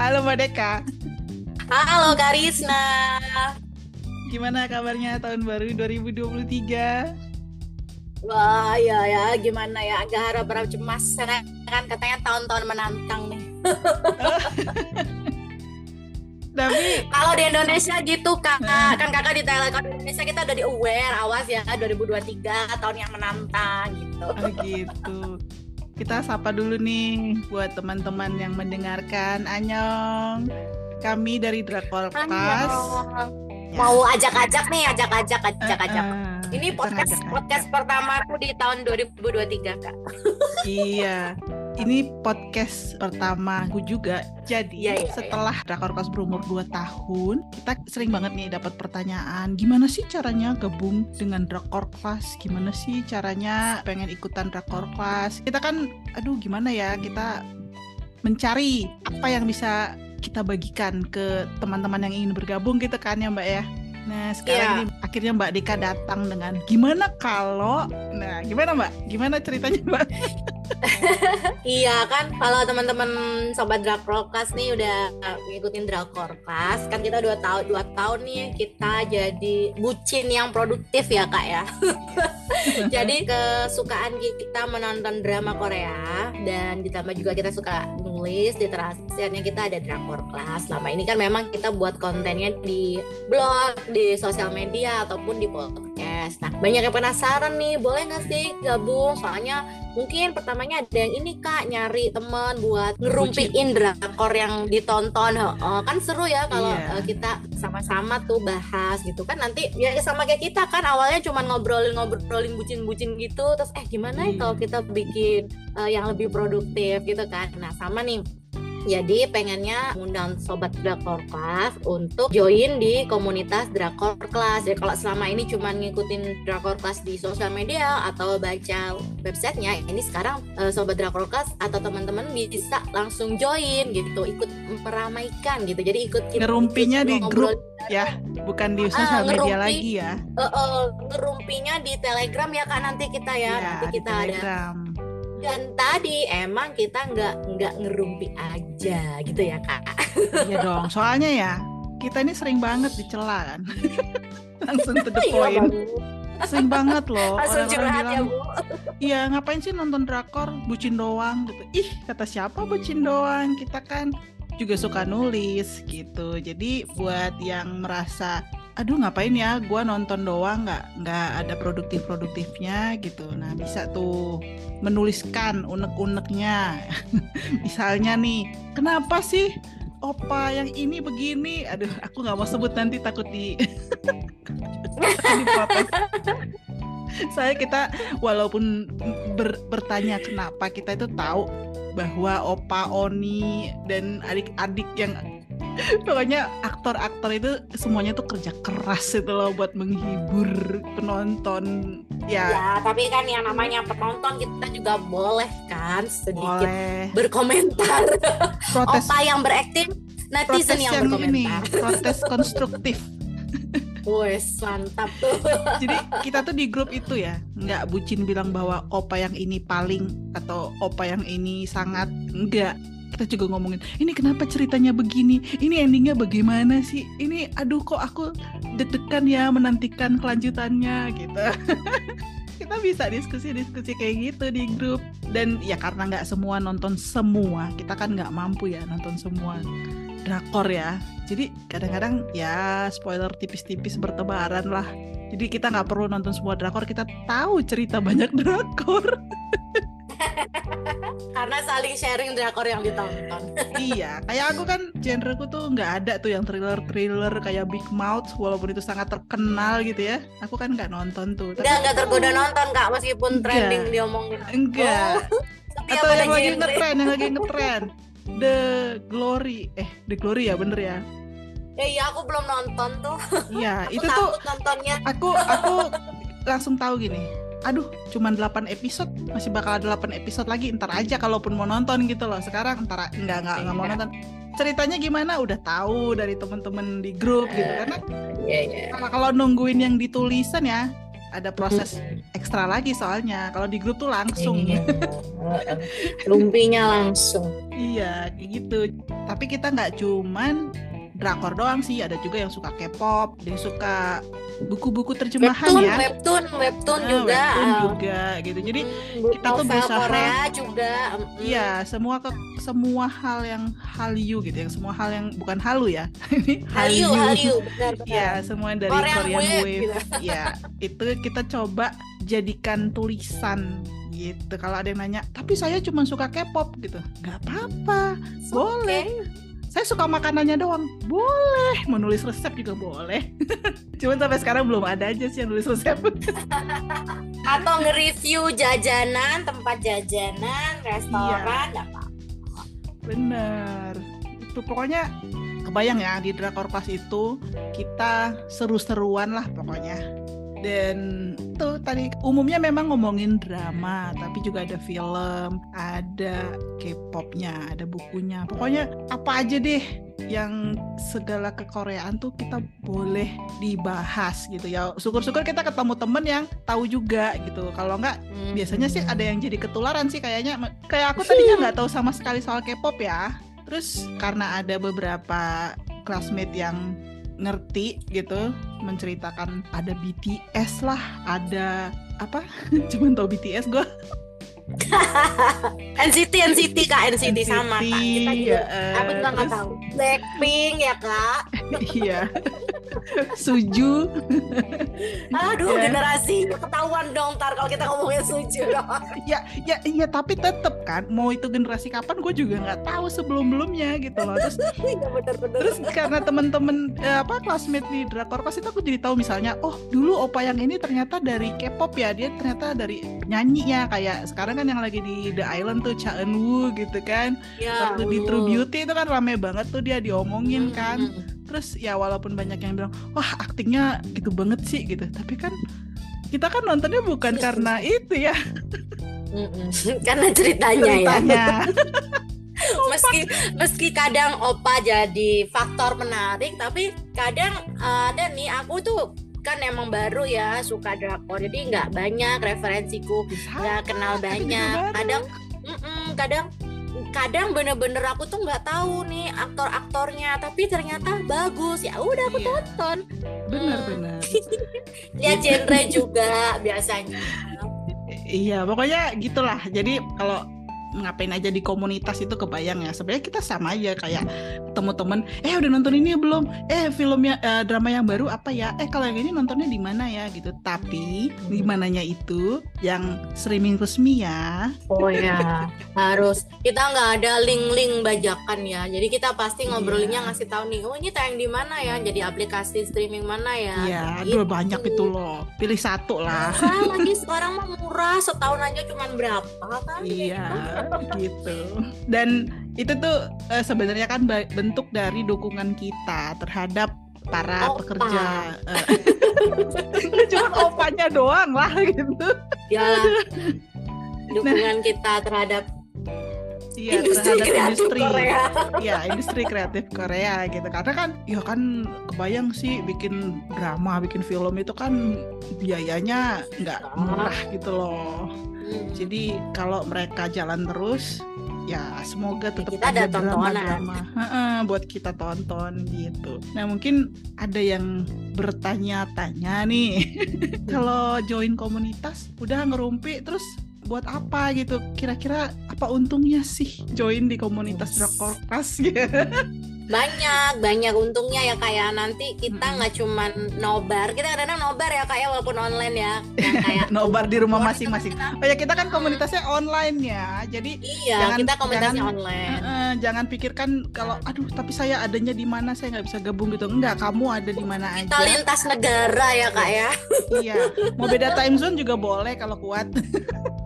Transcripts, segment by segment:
Halo Mbak Deka. Halo Karisna. Gimana kabarnya tahun baru 2023? Wah ya ya gimana ya agak harap-harap cemas karena kan katanya tahun-tahun menantang nih. Tapi Kalau di Indonesia gitu kak, kan kakak di Thailand, kalau di Indonesia kita udah di aware, awas ya 2023 tahun yang menantang gitu. oh gitu. Kita sapa dulu nih buat teman-teman yang mendengarkan. Anyong. Kami dari Drakor Class. Annyeong. Ya. Mau ajak-ajak nih, ajak-ajak, ajak-ajak. Ah, Ini kita podcast ngajak-ngajak. podcast pertama aku di tahun 2023 kak. Iya. Ini podcast pertamaku juga. Jadi Iya, iya, setelah Drakor Class berumur 2 tahun, kita sering banget nih dapat pertanyaan, gimana sih caranya gabung dengan Drakor Class? Gimana sih caranya pengen ikutan Drakor Class? Kita kan aduh gimana ya, kita mencari apa yang bisa kita bagikan ke teman-teman yang ingin bergabung gitu kan ya Mbak ya. Nah sekarang Iya. ini akhirnya Mbak Deka datang dengan gimana kalau, nah gimana Mbak? Gimana ceritanya Mbak? Iya kan, kalau teman-teman sobat Drakor Class nih udah ngikutin Drakor Class, kan kita dua tahun dua tahun nih kita jadi bucin yang produktif ya kak ya. jadi kesukaan kita menonton drama Korea dan ditambah juga kita suka nulis literasinya kita ada Drakor Class. Selama ini kan memang kita buat kontennya di blog, di sosial media ataupun di podcast. Nah banyak yang penasaran nih, boleh nggak sih gabung? Soalnya mungkin pertamanya ada yang ini kak nyari teman buat ngerumpiin drakor yang ditonton. Heeh, kan seru ya kalau Iya. eh, kita sama-sama tuh bahas gitu kan. Nanti ya sama kayak kita kan awalnya cuma ngobrolin-ngobrolin bucin-bucin gitu. Terus eh gimana ya Iya. kalau kita bikin eh, yang lebih produktif? gitu kan. Nah sama nih jadi pengennya ngundang sobat Drakor Class untuk join di komunitas Drakor Class. Jadi kalau selama ini cuma ngikutin Drakor Class di sosial media atau baca websitenya, ini sekarang eh, sobat Drakor Class atau teman-teman bisa langsung join gitu, ikut meramaikan gitu. Jadi ikut Ngerumpinya di grup ya, bukan di Ah, sosial media ngerumpi. lagi ya. Eh, eh, ngerumpinya di Telegram ya kak nanti kita ya, Iya, nanti kita ada Telegram. Dan tadi emang kita nggak nggak ngerumpi aja gitu ya kak. Iya dong, soalnya ya kita ini sering banget dicela kan. Langsung to the Iya, point. Sering banget loh Langsung orang-orang curhat ya bilang, bu. iya ngapain sih nonton drakor, bucin doang gitu. Ih, kata siapa bucin doang? Kita kan juga suka nulis gitu. Jadi buat yang merasa aduh ngapain ya? Gua nonton doang nggak nggak ada produktif produktifnya gitu. Nah bisa tuh menuliskan unek-uneknya. Misalnya nih kenapa sih opa yang ini begini? Aduh aku nggak mau sebut nanti takut di saya kita walaupun ber- bertanya kenapa kita itu tahu bahwa opa Oni dan adik-adik yang pokoknya aktor-aktor itu semuanya tuh kerja keras itu loh buat menghibur penonton ya Ya tapi kan yang namanya penonton kita juga boleh kan sedikit boleh berkomentar. protes Opa yang berakting, protes netizen yang, yang ini berkomentar. protes konstruktif Wes mantap tuh. jadi kita tuh di grup itu ya nggak bucin bilang bahwa opa yang ini paling atau opa yang ini sangat enggak kita juga ngomongin ini kenapa ceritanya begini? Ini endingnya bagaimana sih? Ini aduh kok aku deg-degan ya menantikan kelanjutannya gitu. Kita bisa diskusi-diskusi kayak gitu di grup. Dan ya karena nggak semua nonton semua kita kan nggak mampu ya nonton semua drakor ya. Jadi kadang-kadang ya spoiler tipis-tipis bertebaran lah. Jadi kita nggak perlu nonton semua drakor kita tahu cerita banyak drakor Karena saling sharing drakor yang ditonton. iya kayak aku kan genreku tuh nggak ada tuh yang thriller-thriller kayak Big Mouth walaupun itu sangat terkenal gitu ya aku kan nggak nonton tuh Tapi aku enggak tergoda nonton kak meskipun Enggak. trending diomongin. enggak Tapi atau yang lagi genre? ngetren yang lagi ngetren The Glory eh The Glory ya bener ya Ya iya aku belum nonton tuh. iya itu tuh nontonnya. aku aku langsung tahu gini aduh cuman 8 episode masih bakal ada 8 episode lagi ntar aja kalaupun mau nonton gitu loh sekarang ntar enggak enggak enggak mau Iya. nonton ceritanya gimana udah tahu dari teman-teman di grup gitu karena Iya iya. kalau kalau nungguin yang ditulisan ya ada proses ekstra lagi soalnya kalau di grup tuh langsung Iya. Lumpinya langsung. iya kayak gitu tapi kita nggak cuman drakor doang sih ada juga yang suka K-pop yang suka buku-buku terjemahan webtoon, ya webtoon, webtoon Ah, juga. webtoon ah. juga gitu jadi Hmm, kita tuh berusaha- Korea juga. mm. Iya, semua ke semua hal yang hallyu gitu ya, semua hal yang bukan halu ya. Ini Hallyu, Hallyu, benar benar. Iya, semua dari Korean Korean, Wave, Wave. gitu. Iya, itu kita coba jadikan tulisan gitu. Kalau ada yang nanya, tapi saya cuma suka K-pop gitu. Nggak apa-apa, boleh. okay. Saya suka makanannya doang, boleh. Menulis resep juga boleh. Cuman sampai sekarang belum ada aja sih yang nulis resep. Atau nge-review jajanan, tempat jajanan, restoran, nggak apa. Bener. Itu pokoknya kebayang ya di Drakor Class itu kita seru-seruan lah pokoknya. Dan tuh tadi umumnya memang ngomongin drama, tapi juga ada film, ada K-popnya, ada bukunya. Pokoknya apa aja deh yang segala kekoreaan tuh kita boleh dibahas gitu ya. Syukur-syukur kita ketemu temen yang tahu juga gitu. Kalau nggak Hmm. biasanya sih ada yang jadi ketularan sih kayaknya kayak aku tadinya nggak tahu sama sekali soal K-pop ya terus karena ada beberapa classmate yang ngerti gitu menceritakan ada BTS lah ada apa cuman tahu BTS gue NCT, NCT kak, NCT, sama kak. Kita juga, eh, aku juga nggak tahu. Blackpink ya kak. iya Suju Aduh, Ya. generasi ketahuan dong ntar kalau kita ngomongin suju dong. ya ya ya tapi tetep kan mau itu generasi kapan gue juga nggak tahu sebelum belumnya gitu loh terus Iya bener-bener. Terus karena temen-temen eh, apa classmate di Drakor Class itu aku jadi tahu misalnya, oh dulu opa yang ini ternyata dari K-pop ya, dia ternyata dari penyanyi ya kayak sekarang kan yang lagi di The Island tuh Cha Eun Woo gitu kan. ya, Waktu di. True Beauty itu kan rame banget tuh dia diomongin Hmm, kan. hmm. Terus ya walaupun banyak yang bilang, wah aktingnya gitu banget sih gitu, tapi kan kita kan nontonnya bukan karena itu ya. Karena ceritanya, ya. ceritanya. Meski meski kadang opa jadi faktor menarik, tapi kadang eh, ada nih aku tuh kan emang baru ya suka drakor, jadi nggak banyak referensiku, nggak kenal banyak. Kadang mm-mm, kadang kadang bener-bener aku tuh nggak tahu nih aktor-aktornya tapi ternyata bagus ya udah aku Iya. tonton Benar-benar. lihat genre juga biasanya Iya, pokoknya gitulah. Jadi kalau ngapain aja di komunitas itu kebayang ya. Sebenarnya kita sama aja kayak ketemu temen, eh udah nonton ini belum? Eh filmnya eh, drama yang baru apa ya? Eh kalau yang ini nontonnya di mana ya gitu. Tapi di mananya itu yang streaming resmi ya. oh ya harus kita nggak ada link-link bajakan ya jadi kita pasti Iya. ngobrolinnya ngasih tahu nih oh ini tayang di mana ya jadi aplikasi streaming mana ya Iya, Gitu. aduh banyak itu loh. Pilih satu lah. murah lagi sekarang mah murah setahun aja cuman berapa kan Iya, gitu. Dan itu tuh eh, sebenarnya kan bentuk dari dukungan kita terhadap para Opa. pekerja. eh, Cuma opanya doang lah gitu. ya dukungan kita terhadap Iya, industri terhadap kreatif industri. Korea Iya, industri kreatif Korea gitu. Karena kan ya kan kebayang sih bikin drama, bikin film itu kan biayanya nggak murah gitu loh. Hmm. Jadi kalau mereka jalan terus, ya semoga tetap kita ada ada tontonan. drama-drama Heeh, buat kita tonton gitu. Nah mungkin ada yang bertanya-tanya nih, kalau join komunitas udah ngerumpi terus buat apa gitu? Kira-kira apa untungnya sih join di komunitas Drakor Class gitu? Banyak banyak untungnya ya kayak nanti kita nggak cuman nobar. Kita kadang-kadang nobar ya kayak walaupun online ya. Kayak Nobar di rumah masing-masing. kita- Oh ya kita kan komunitasnya online ya, jadi iya Jangan- kita komunitasnya jangan- online. Eh, jangan pikirkan kalau aduh tapi saya adanya di mana? Saya nggak bisa gabung gitu. Enggak kamu ada di mana kita aja. lintas negara ya kak ya. Iya. Mau beda time zone juga boleh kalau kuat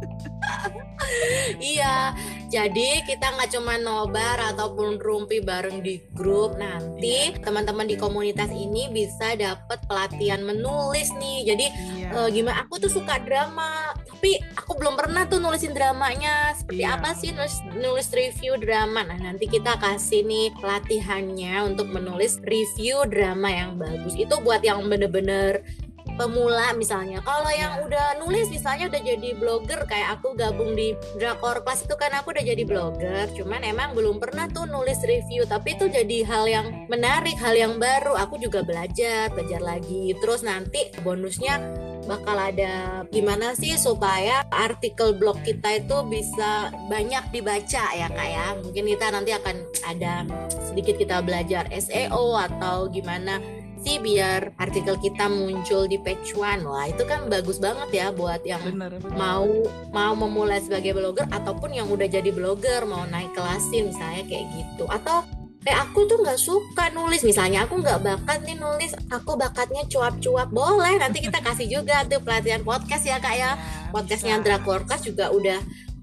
iya jadi kita nggak cuma nobar ataupun rumpi bareng di grup nanti teman-teman di komunitas ini bisa dapat pelatihan menulis nih. Jadi iya. eh, gimana aku tuh suka drama tapi aku belum pernah tuh nulisin dramanya. Seperti Iya. apa sih nulis, nulis review drama? Nah nanti kita kasih nih pelatihannya untuk menulis review drama yang bagus. Itu buat yang bener-bener pemula misalnya. Kalau yang Ya. udah nulis misalnya udah jadi blogger kayak aku gabung di Drakor Class itu kan aku udah jadi blogger. Cuman emang belum pernah tuh nulis review, tapi itu jadi hal yang menarik, hal yang baru. Aku juga belajar, belajar lagi. Terus nanti bonusnya bakal ada gimana sih supaya artikel blog kita itu bisa banyak dibaca ya kak ya mungkin kita nanti akan ada sedikit kita belajar SEO atau gimana sih biar artikel kita muncul di page one. Wah itu kan bagus banget ya buat yang bener bener. mau mau memulai sebagai blogger ataupun yang udah jadi blogger mau naik kelasin misalnya kayak gitu. Atau kayak aku tuh nggak suka nulis. Misalnya aku nggak bakat nih nulis aku bakatnya cuap-cuap. Boleh nanti kita kasih juga tuh pelatihan podcast ya kak ya. Ya, podcastnya bisa. Drakorkas juga udah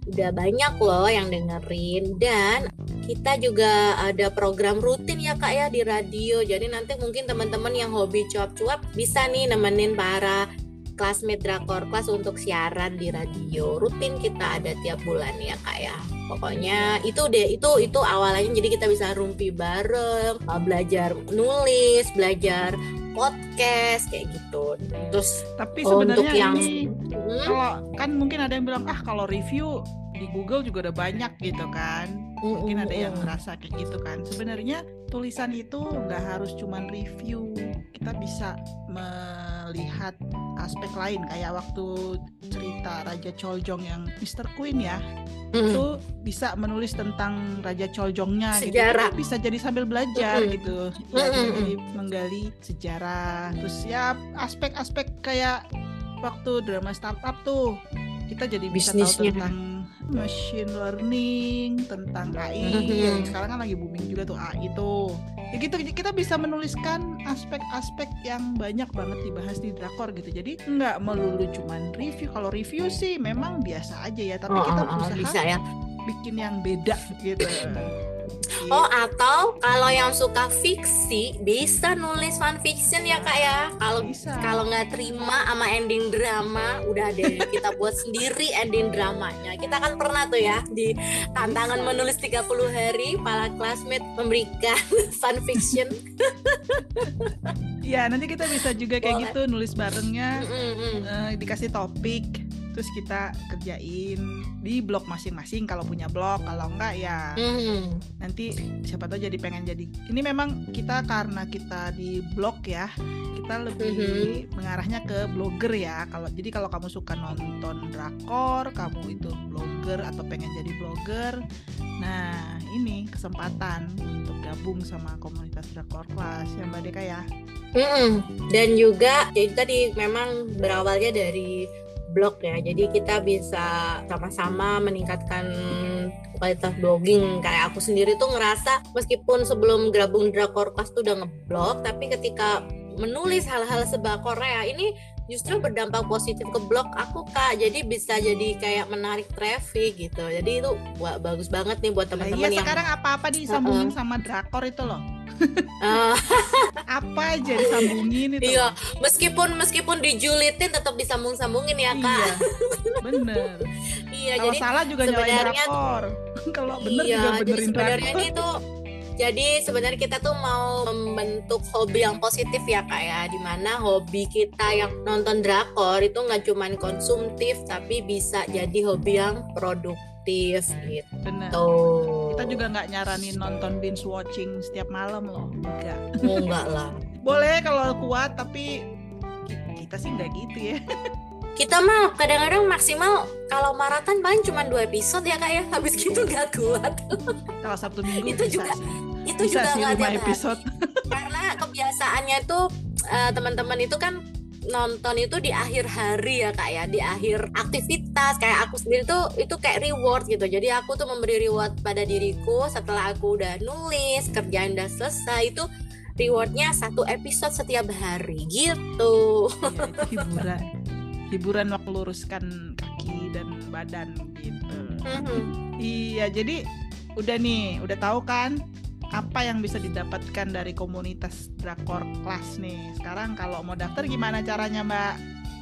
udah banyak loh yang dengerin. Dan kita juga ada program rutin ya kak ya di radio. Jadi nanti mungkin teman-teman yang hobi cuap-cuap bisa nih nemenin para classmate Drakor Class untuk siaran di radio. Rutin kita ada tiap bulan ya kak ya. Pokoknya itu deh itu itu awalnya jadi kita bisa rumpi bareng belajar nulis belajar podcast kayak gitu terus Tapi untuk sebenarnya yang ini Hmm? kalau kan mungkin ada yang bilang ah kalau review di Google juga udah banyak gitu kan. Mungkin ada yang Mm-mm. ngerasa kayak gitu kan. Sebenarnya tulisan itu nggak harus cuman review. Kita bisa melihat aspek lain kayak waktu cerita Raja Choljong yang Mr. Queen ya. Mm. Itu bisa menulis tentang Raja Choljongnya gitu. Sejarah. Itu bisa jadi sambil belajar Mm-mm. gitu. Ya, Mm-mm. jadi menggali sejarah. Terus ya aspek-aspek kayak waktu drama startup tuh kita jadi bisa tahu Bisnisnya. tentang machine learning, tentang AI. Mhm. yang sekarang kan lagi booming juga tuh AI tuh. Ya gitu kita bisa menuliskan aspek-aspek yang banyak banget dibahas di drakor gitu. Jadi nggak melulu cuman review. Kalau review sih memang biasa aja ya, tapi Oh, kita oh, oh, berusaha bisa ya. bikin yang beda gitu. Oh atau kalau yang suka fiksi bisa nulis fan fiction ya kak ya. Kalau Bisa. kalau nggak terima sama ending drama, udah deh kita buat sendiri ending dramanya. Kita kan pernah tuh ya di tantangan Bisa. menulis 30 hari para classmate memberikan fan fiction. Iya, nanti kita bisa juga kayak Boleh. gitu nulis barengnya Mm-mm. eh, dikasih topik terus kita kerjain di blog masing-masing kalau punya blog kalau enggak ya Mm-mm. nanti siapa tahu jadi pengen jadi ini memang kita karena kita di blog ya kita lebih mengarahnya ke blogger ya kalau jadi kalau kamu suka nonton drakor kamu itu blogger atau pengen jadi blogger nah ini kesempatan untuk gabung sama komunitas drakor kelas ya mbak Deka ya Mm-mm. Dan juga jadi tadi memang berawalnya dari blog ya. Jadi kita bisa sama-sama meningkatkan kualitas blogging. Kayak aku sendiri tuh ngerasa meskipun sebelum gabung Drakorcast tuh udah ngeblog, tapi ketika menulis hal-hal sebab Korea ini justru berdampak positif ke blog aku kak jadi bisa jadi kayak menarik traffic gitu jadi itu wah, bagus banget nih buat Lah teman-teman iya yang sekarang apa-apa disambungin sama drakor itu loh Ah, apa aja disambungin itu? Iya, meskipun meskipun dijulitin tetap disambung-sambungin ya kak. Iya, bener. Iya, kalau jadi salah juga nyalain drakor kalau bener iya, juga jadi benerin sebenarnya drakor ini tuh jadi sebenarnya kita tuh mau membentuk hobi yang positif ya kak ya, di mana hobi kita yang nonton drakor itu nggak cuman konsumtif tapi bisa jadi hobi yang produktif gitu. bener kita juga nggak nyaranin nonton binge watching setiap malam loh enggak Oh, enggak lah. boleh kalau kuat tapi ki- kita sih nggak gitu ya Kita mah kadang-kadang maksimal kalau maraton paling cuma dua episode ya kak ya, habis gitu nggak kuat. kalau sabtu minggu Itu bisa juga sih Itu bisa juga sih nggak hari. episode karena kebiasaannya tuh eh, teman-teman itu kan nonton itu di akhir hari ya kak ya. Di akhir aktivitas. Kayak aku sendiri tuh itu kayak reward gitu. Jadi aku tuh memberi reward pada diriku setelah aku udah nulis kerjaan udah selesai itu rewardnya satu episode setiap hari gitu. Iya, hiburan. Hiburan waktu luruskan kaki dan badan gitu. Iya, jadi udah nih, udah tahu kan apa yang bisa didapatkan dari komunitas Drakor Class nih. Sekarang kalau mau daftar gimana caranya, Mbak?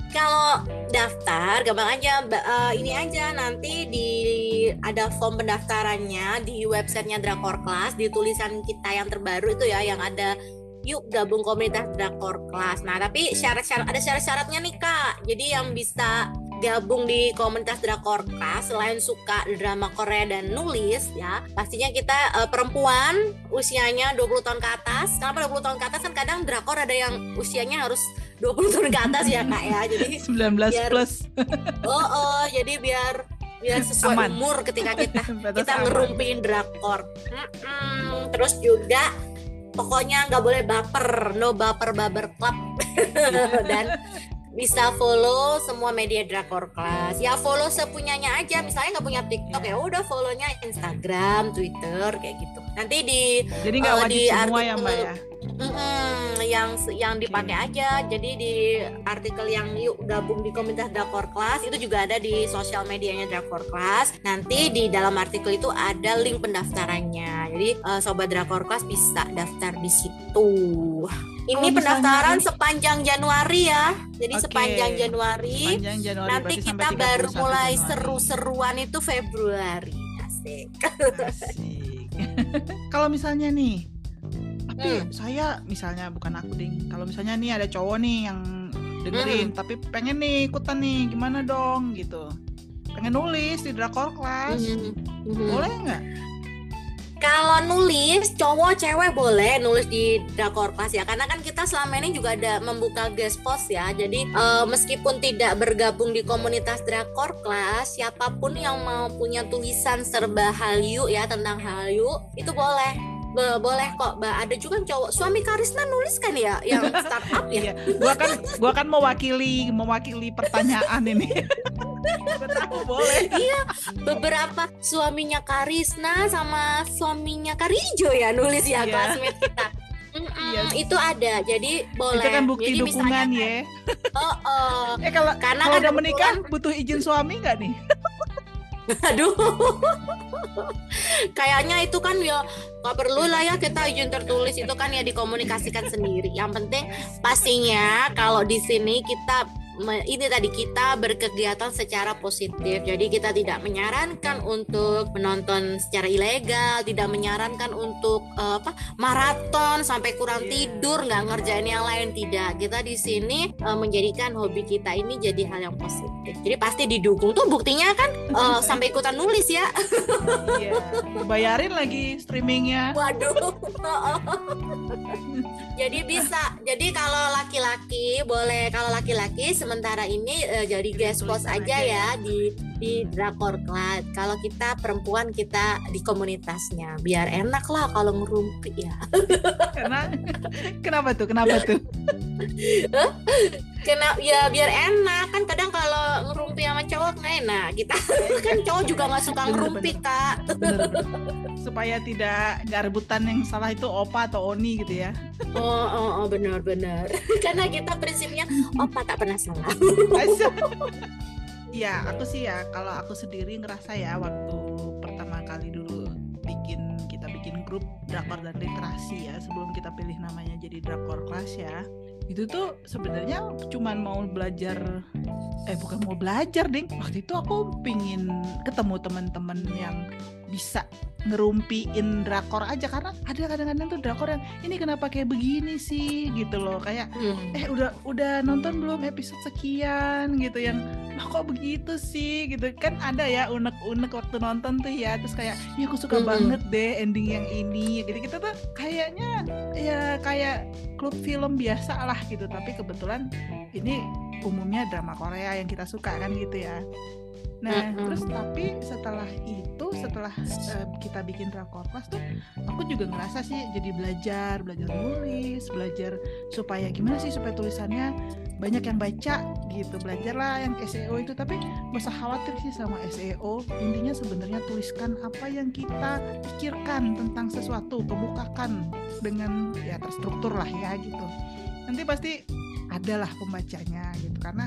kalau daftar gampang aja. Eh, ini aja nanti di ada form pendaftarannya di websitenya Drakor Class di tulisan kita yang terbaru itu ya yang ada yuk gabung komunitas drakor kelas nah tapi syarat-syarat ada syarat-syaratnya nih kak jadi yang bisa gabung di komunitas drakor kelas selain suka drama Korea dan nulis ya pastinya kita uh, perempuan usianya 20 tahun ke atas. Kenapa 20 tahun ke atas? Kan kadang drakor ada yang usianya harus 20 tahun ke atas ya kak ya. Jadi 19 biar, plus. Oh oh jadi biar biar sesuai aman. umur ketika kita kita ngerumpiin drakor. Hmm, terus juga pokoknya nggak boleh baper. No baper baper club. Dan bisa follow semua media drakor kelas. Ya follow sepunyanya aja. Misalnya nggak punya tiktok ya udah follownya instagram twitter kayak gitu. Nanti di jadi nggak uh, wajib di semua ya mbak ya? Mm-mm, yang yang dipakai aja. Jadi di artikel yang yuk gabung di komunitas Drakor Class itu juga ada di sosial medianya Drakor Class nanti di dalam artikel itu ada link pendaftarannya. Jadi uh, sobat Drakor Class bisa daftar di situ ini oh, pendaftaran misalnya... sepanjang Januari ya jadi okay. sepanjang Januari, sepanjang Januari nanti kita baru mulai seru-seruan itu Februari asik, asik. kalau misalnya nih tapi hmm. saya misalnya bukan aku ding kalau misalnya nih ada cowok nih yang dengerin hmm. tapi pengen nih ikutan nih gimana dong gitu pengen nulis di drakor kelas hmm. Hmm. boleh nggak kalau nulis cowok cewek boleh nulis di drakor kelas ya. Karena kan kita selama ini juga ada membuka guest post ya. Jadi uh, meskipun tidak bergabung di komunitas drakor kelas siapa pun yang mau punya tulisan serba Hallyu ya tentang Hallyu itu boleh. Be boleh kok. Mbak ada juga cowok. Suami Karisna nulis kan ya? Yang startup ya? Iya. gua kan gua kan mewakili mewakili pertanyaan ini boleh iya beberapa suaminya Karisna sama suaminya Karijo ya nulis ya iya. classmate kita Mm -mm, yes. itu ada jadi boleh itu kan bukti jadi dukungan ya oh, oh. eh kalau karena kalau kan udah menikah butuh izin suami nggak nih Aduh. Kayaknya itu kan ya nggak perlu lah ya kita izin tertulis itu kan ya dikomunikasikan sendiri. Yang penting pastinya kalau di sini kita ini tadi kita berkegiatan secara positif. Jadi kita tidak menyarankan untuk menonton secara ilegal, tidak menyarankan untuk uh, apa maraton sampai kurang yeah. tidur, nggak ngerjain yang lain tidak. Kita di sini uh, menjadikan hobi kita ini jadi hal yang positif. Jadi pasti didukung tuh buktinya kan uh, sampai ikutan nulis ya. yeah. Bayarin lagi streamingnya. Waduh. jadi bisa. Jadi kalau laki-laki boleh kalau laki-laki sementara ini uh, jadi guest post aja ya di di drakor class. Kalau kita perempuan kita di komunitasnya, biar enak lah kalau ngerumpi ya. Karena kenapa tuh? Kenapa tuh? Kena ya biar enak. Kan kadang kalau ngerumpi sama cowok nggak enak. Kita kan cowok juga nggak suka ngerumpi kak. Supaya tidak nggak rebutan yang salah itu opa atau oni gitu ya. Oh oh, oh benar benar. Karena kita prinsipnya opa tak pernah salah. Ya, aku sih ya kalau aku sendiri ngerasa ya waktu pertama kali dulu bikin kita bikin grup drakor dan literasi ya sebelum kita pilih namanya jadi drakor kelas ya itu tuh sebenarnya cuman mau belajar eh bukan mau belajar ding. Waktu itu aku pingin ketemu teman-teman yang bisa ngerumpiin drakor aja karena ada kadang-kadang tuh drakor yang ini kenapa kayak begini sih? gitu loh kayak hmm. eh udah udah nonton belum episode sekian? gitu yang lah kok begitu sih? gitu. Kan ada ya unek-unek waktu nonton tuh ya terus kayak ya aku suka hmm. banget deh ending yang ini. Jadi kita tuh kayaknya ya kayak klub film biasa lah gitu. Tapi kebetulan ini umumnya drama Korea yang kita suka kan gitu ya Nah, mm-hmm. terus tapi setelah itu, setelah uh, kita bikin rakortas tuh, aku juga ngerasa sih jadi belajar, belajar nulis, belajar supaya gimana sih supaya tulisannya banyak yang baca gitu. Belajarlah yang SEO itu, tapi gak usah khawatir sih sama SEO. Intinya sebenarnya tuliskan apa yang kita pikirkan tentang sesuatu, kebukakan dengan ya terstruktur lah ya gitu. Nanti pasti adalah pembacanya gitu karena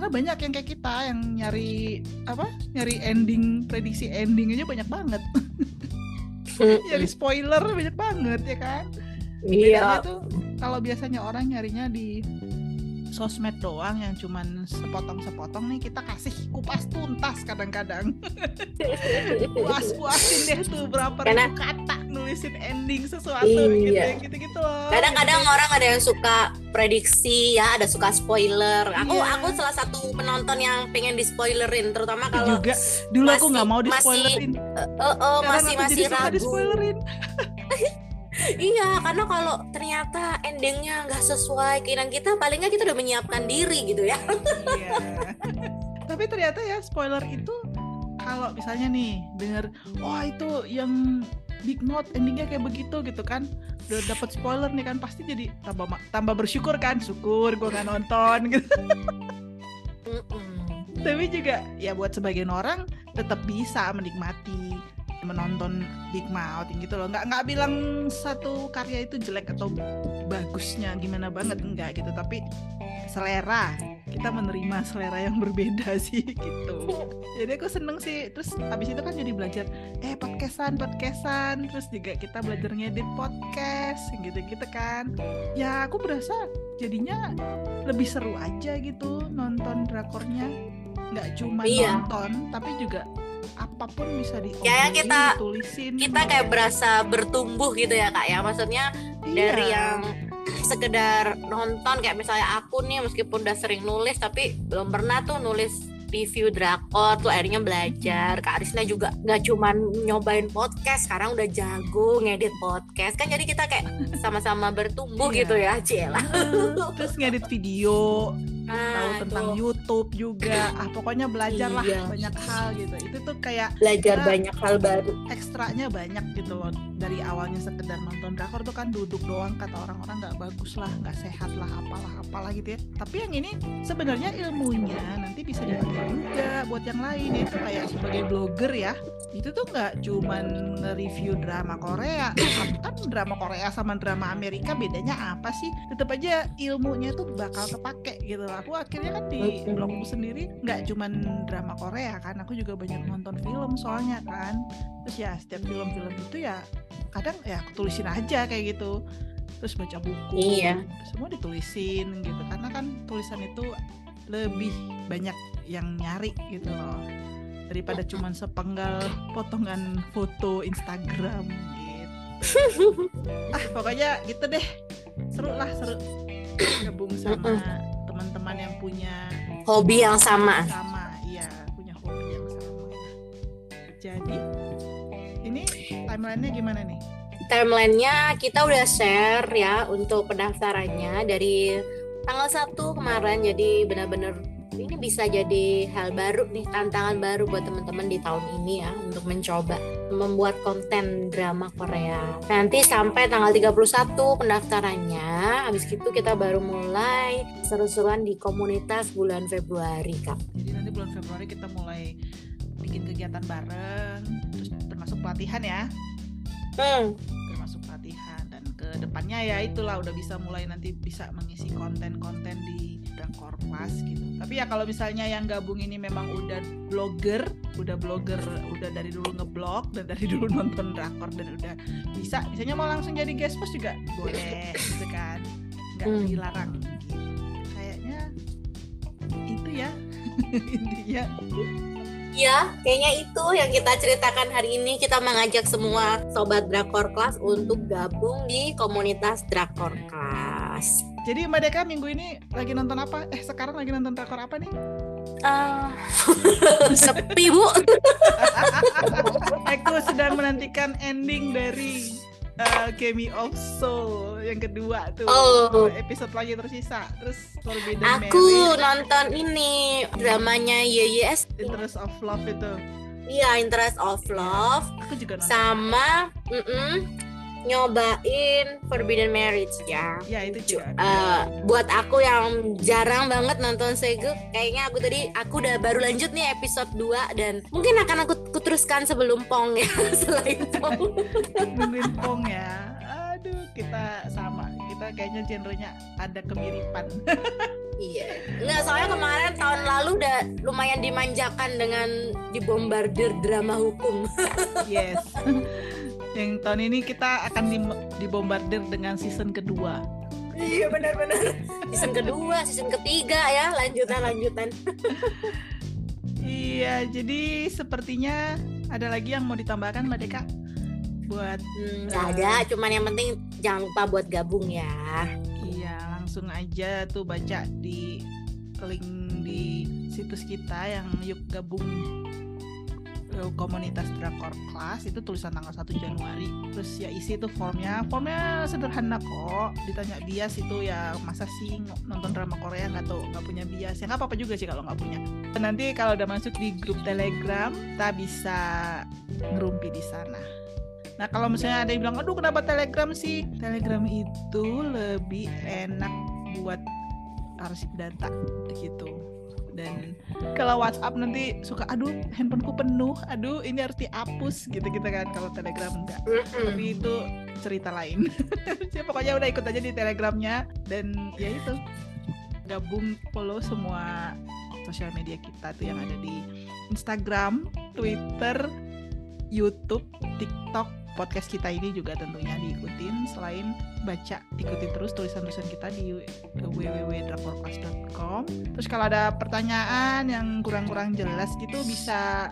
karena banyak yang kayak kita yang nyari apa nyari ending prediksi ending aja banyak banget. Nyari spoiler banyak banget ya kan? Iya. Tuh kalau biasanya orang nyarinya di sosmed doang yang cuman sepotong-sepotong nih kita kasih kupas tuntas kadang-kadang puas-puasin deh tuh berapa Karena- ribu kata nulisin ending sesuatu Iya. gitu gitu-gitu loh Kadang-kadang orang ada yang suka prediksi ya, ada suka spoiler. Aku Iya. aku salah satu penonton yang pengen di spoilerin, terutama kalau juga dulu aku masih- nggak mau di masih spoilerin eh, eh, eh, masih masih ragu. Iya, karena kalau ternyata endingnya nggak sesuai keinginan kita, paling nggak kita udah menyiapkan diri gitu ya. Iya. Tapi ternyata ya spoiler itu kalau misalnya nih denger wah itu yang Big Note endingnya kayak begitu gitu kan udah dapat spoiler nih kan pasti jadi tambah tambah bersyukur kan syukur gua nggak nonton gitu tapi juga ya buat sebagian orang tetap bisa menikmati menonton Big Mouth gitu loh. Nggak nggak bilang satu karya itu jelek atau bagusnya gimana banget enggak gitu. Tapi selera kita menerima selera yang berbeda sih gitu. Jadi aku seneng sih. Terus habis itu kan jadi belajar eh podcastan podcastan. Terus juga kita belajar ngedit podcast gitu gitu kan. Ya aku berasa jadinya lebih seru aja gitu nonton drakornya. Nggak cuma Iya. nonton tapi juga apa pun bisa di Kayak kita- tulisin Kita kayak berasa bertumbuh gitu ya kak ya, maksudnya dari Iya. yang sekedar nonton kayak misalnya aku nih meskipun udah sering nulis tapi belum pernah tuh nulis review drakor tuh akhirnya belajar. Kak Arisna juga nggak cuman nyobain podcast sekarang udah jago ngedit podcast. Kan jadi kita kayak sama-sama bertumbuh Iya. gitu ya Ciela terus ngedit video tahu nah, tentang tuh, YouTube juga. Ah pokoknya belajar lah Iya. banyak hal gitu. Itu tuh kayak belajar banyak hal baru. ekstranya banyak gitu loh dari awalnya sekedar nonton drakor tuh kan duduk doang kata orang-orang nggak bagus lah nggak sehat lah apalah apalah gitu ya. Tapi yang ini sebenarnya ilmunya nanti bisa dipakai juga buat yang lain itu kayak sebagai blogger ya. Itu tuh nggak cuman nge-review drama Korea. Kan drama Korea sama drama Amerika bedanya apa sih? Tetap aja ilmunya tuh bakal kepake gitu. Aku akhirnya kan di blogku sendiri nggak cuman drama Korea kan aku juga banyak nonton film soalnya kan. Terus ya setiap film-film itu ya kadang ya aku tulisin aja kayak gitu. Terus baca buku Iya. semua ditulisin gitu. Karena kan tulisan itu lebih banyak yang nyari gitu loh. Daripada cuman sepenggal potongan foto Instagram gitu. Ah pokoknya gitu deh. Seru lah seru. Gabung sama teman-teman yang punya hobi yang sama. Sama iya punya hobi yang sama. Jadi timelinenya gimana nih? Timelinenya kita udah share ya untuk pendaftarannya dari tanggal 1 kemarin. Jadi benar-benar ini bisa jadi hal baru nih tantangan baru buat teman-teman di tahun ini ya untuk mencoba membuat konten drama Korea. Nanti sampai tanggal 31 pendaftarannya. Habis itu kita baru mulai seru-seruan di komunitas bulan Februari kak. Jadi nanti bulan Februari kita mulai bikin kegiatan bareng terus termasuk pelatihan ya hmm, termasuk pelatihan dan ke depannya ya itulah udah bisa mulai nanti bisa mengisi konten-konten di Drakor Plus gitu. Tapi ya kalau misalnya yang gabung ini memang udah blogger, udah blogger, udah dari dulu ngeblog dan dari dulu nonton drakor dan udah bisa, misalnya mau langsung jadi guest post juga boleh gitu kan. Nggak Hmm. dilarang gitu. Kayaknya itu ya intinya. Ya, kayaknya itu yang kita ceritakan hari ini. Kita mengajak semua sobat Drakor Class untuk gabung di komunitas Drakor Class. Jadi Mbak Deka minggu ini lagi nonton apa? Eh sekarang lagi nonton drakor apa nih? Ah, sepi bu. Aku sedang menantikan ending dari uh, Game of Soul yang kedua tuh. Oh. Episode lagi tersisa. Terus Forbidden Aku Marriage, nonton ini dramanya YYS. Interest of Love itu. Iya, Interest of Love Aku juga nonton. sama mm-mm, nyobain Forbidden Marriage ya. Ya itu juga. Eh, buat aku yang jarang banget nonton Segu, kayaknya aku tadi aku udah baru lanjut nih episode 2 dan mungkin akan aku, aku teruskan sebelum Pong ya, selain Pong. Nungguin Pong ya. Aduh, kita sama. Kita kayaknya genrenya ada kemiripan. Iya. Enggak, soalnya kemarin tahun lalu udah lumayan dimanjakan dengan dibombardir drama hukum. yes. yang tahun ini kita akan di- dibombardir dengan season kedua. iya benar-benar season kedua season ketiga ya lanjutan lanjutan iya jadi sepertinya ada lagi yang mau ditambahkan mbak Deka? Buat hmm, nggak ada cuman yang penting jangan lupa buat gabung ya. Iya langsung aja tuh baca di link di situs kita yang yuk gabung komunitas Drakor Class itu tulisan tanggal 1 Januari. Terus ya isi itu formnya formnya sederhana kok. Ditanya bias itu ya masa sih nonton drama Korea nggak tahu nggak punya bias ya. Nggak apa-apa juga sih kalau nggak punya. Nanti kalau udah masuk di grup Telegram kita bisa ngerumpi di sana. Nah kalau misalnya ada yang bilang, aduh kenapa Telegram sih? Telegram itu lebih enak buat arsip data gitu dan kalau WhatsApp nanti suka aduh handphoneku penuh. Aduh ini harus dihapus. Gitu gitu kan kalau Telegram enggak. Tapi itu cerita lain. Ya pokoknya udah ikut aja di Telegramnya. Dan ya itu gabung follow semua sosial media kita tuh yang ada di Instagram, Twitter, YouTube, TikTok, podcast kita ini juga tentunya diikutin selain baca ikuti terus tulisan-tulisan kita di www.drakorclass.com terus kalau ada pertanyaan yang kurang-kurang jelas gitu bisa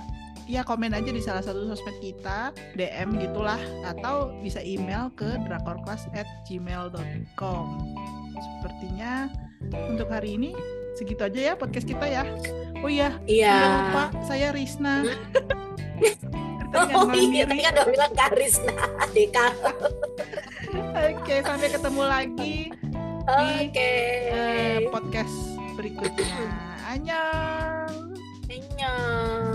ya komen aja di salah satu sosmed kita DM gitulah atau bisa email ke drakorclass@gmail.com sepertinya untuk hari ini segitu aja ya podcast kita ya. Oh iya iya. lupa saya Risna oh iya tadi kan udah bilang Karisna Deka. Oke sampai ketemu lagi oke. di uh, podcast berikutnya. Annyeong. Annyeong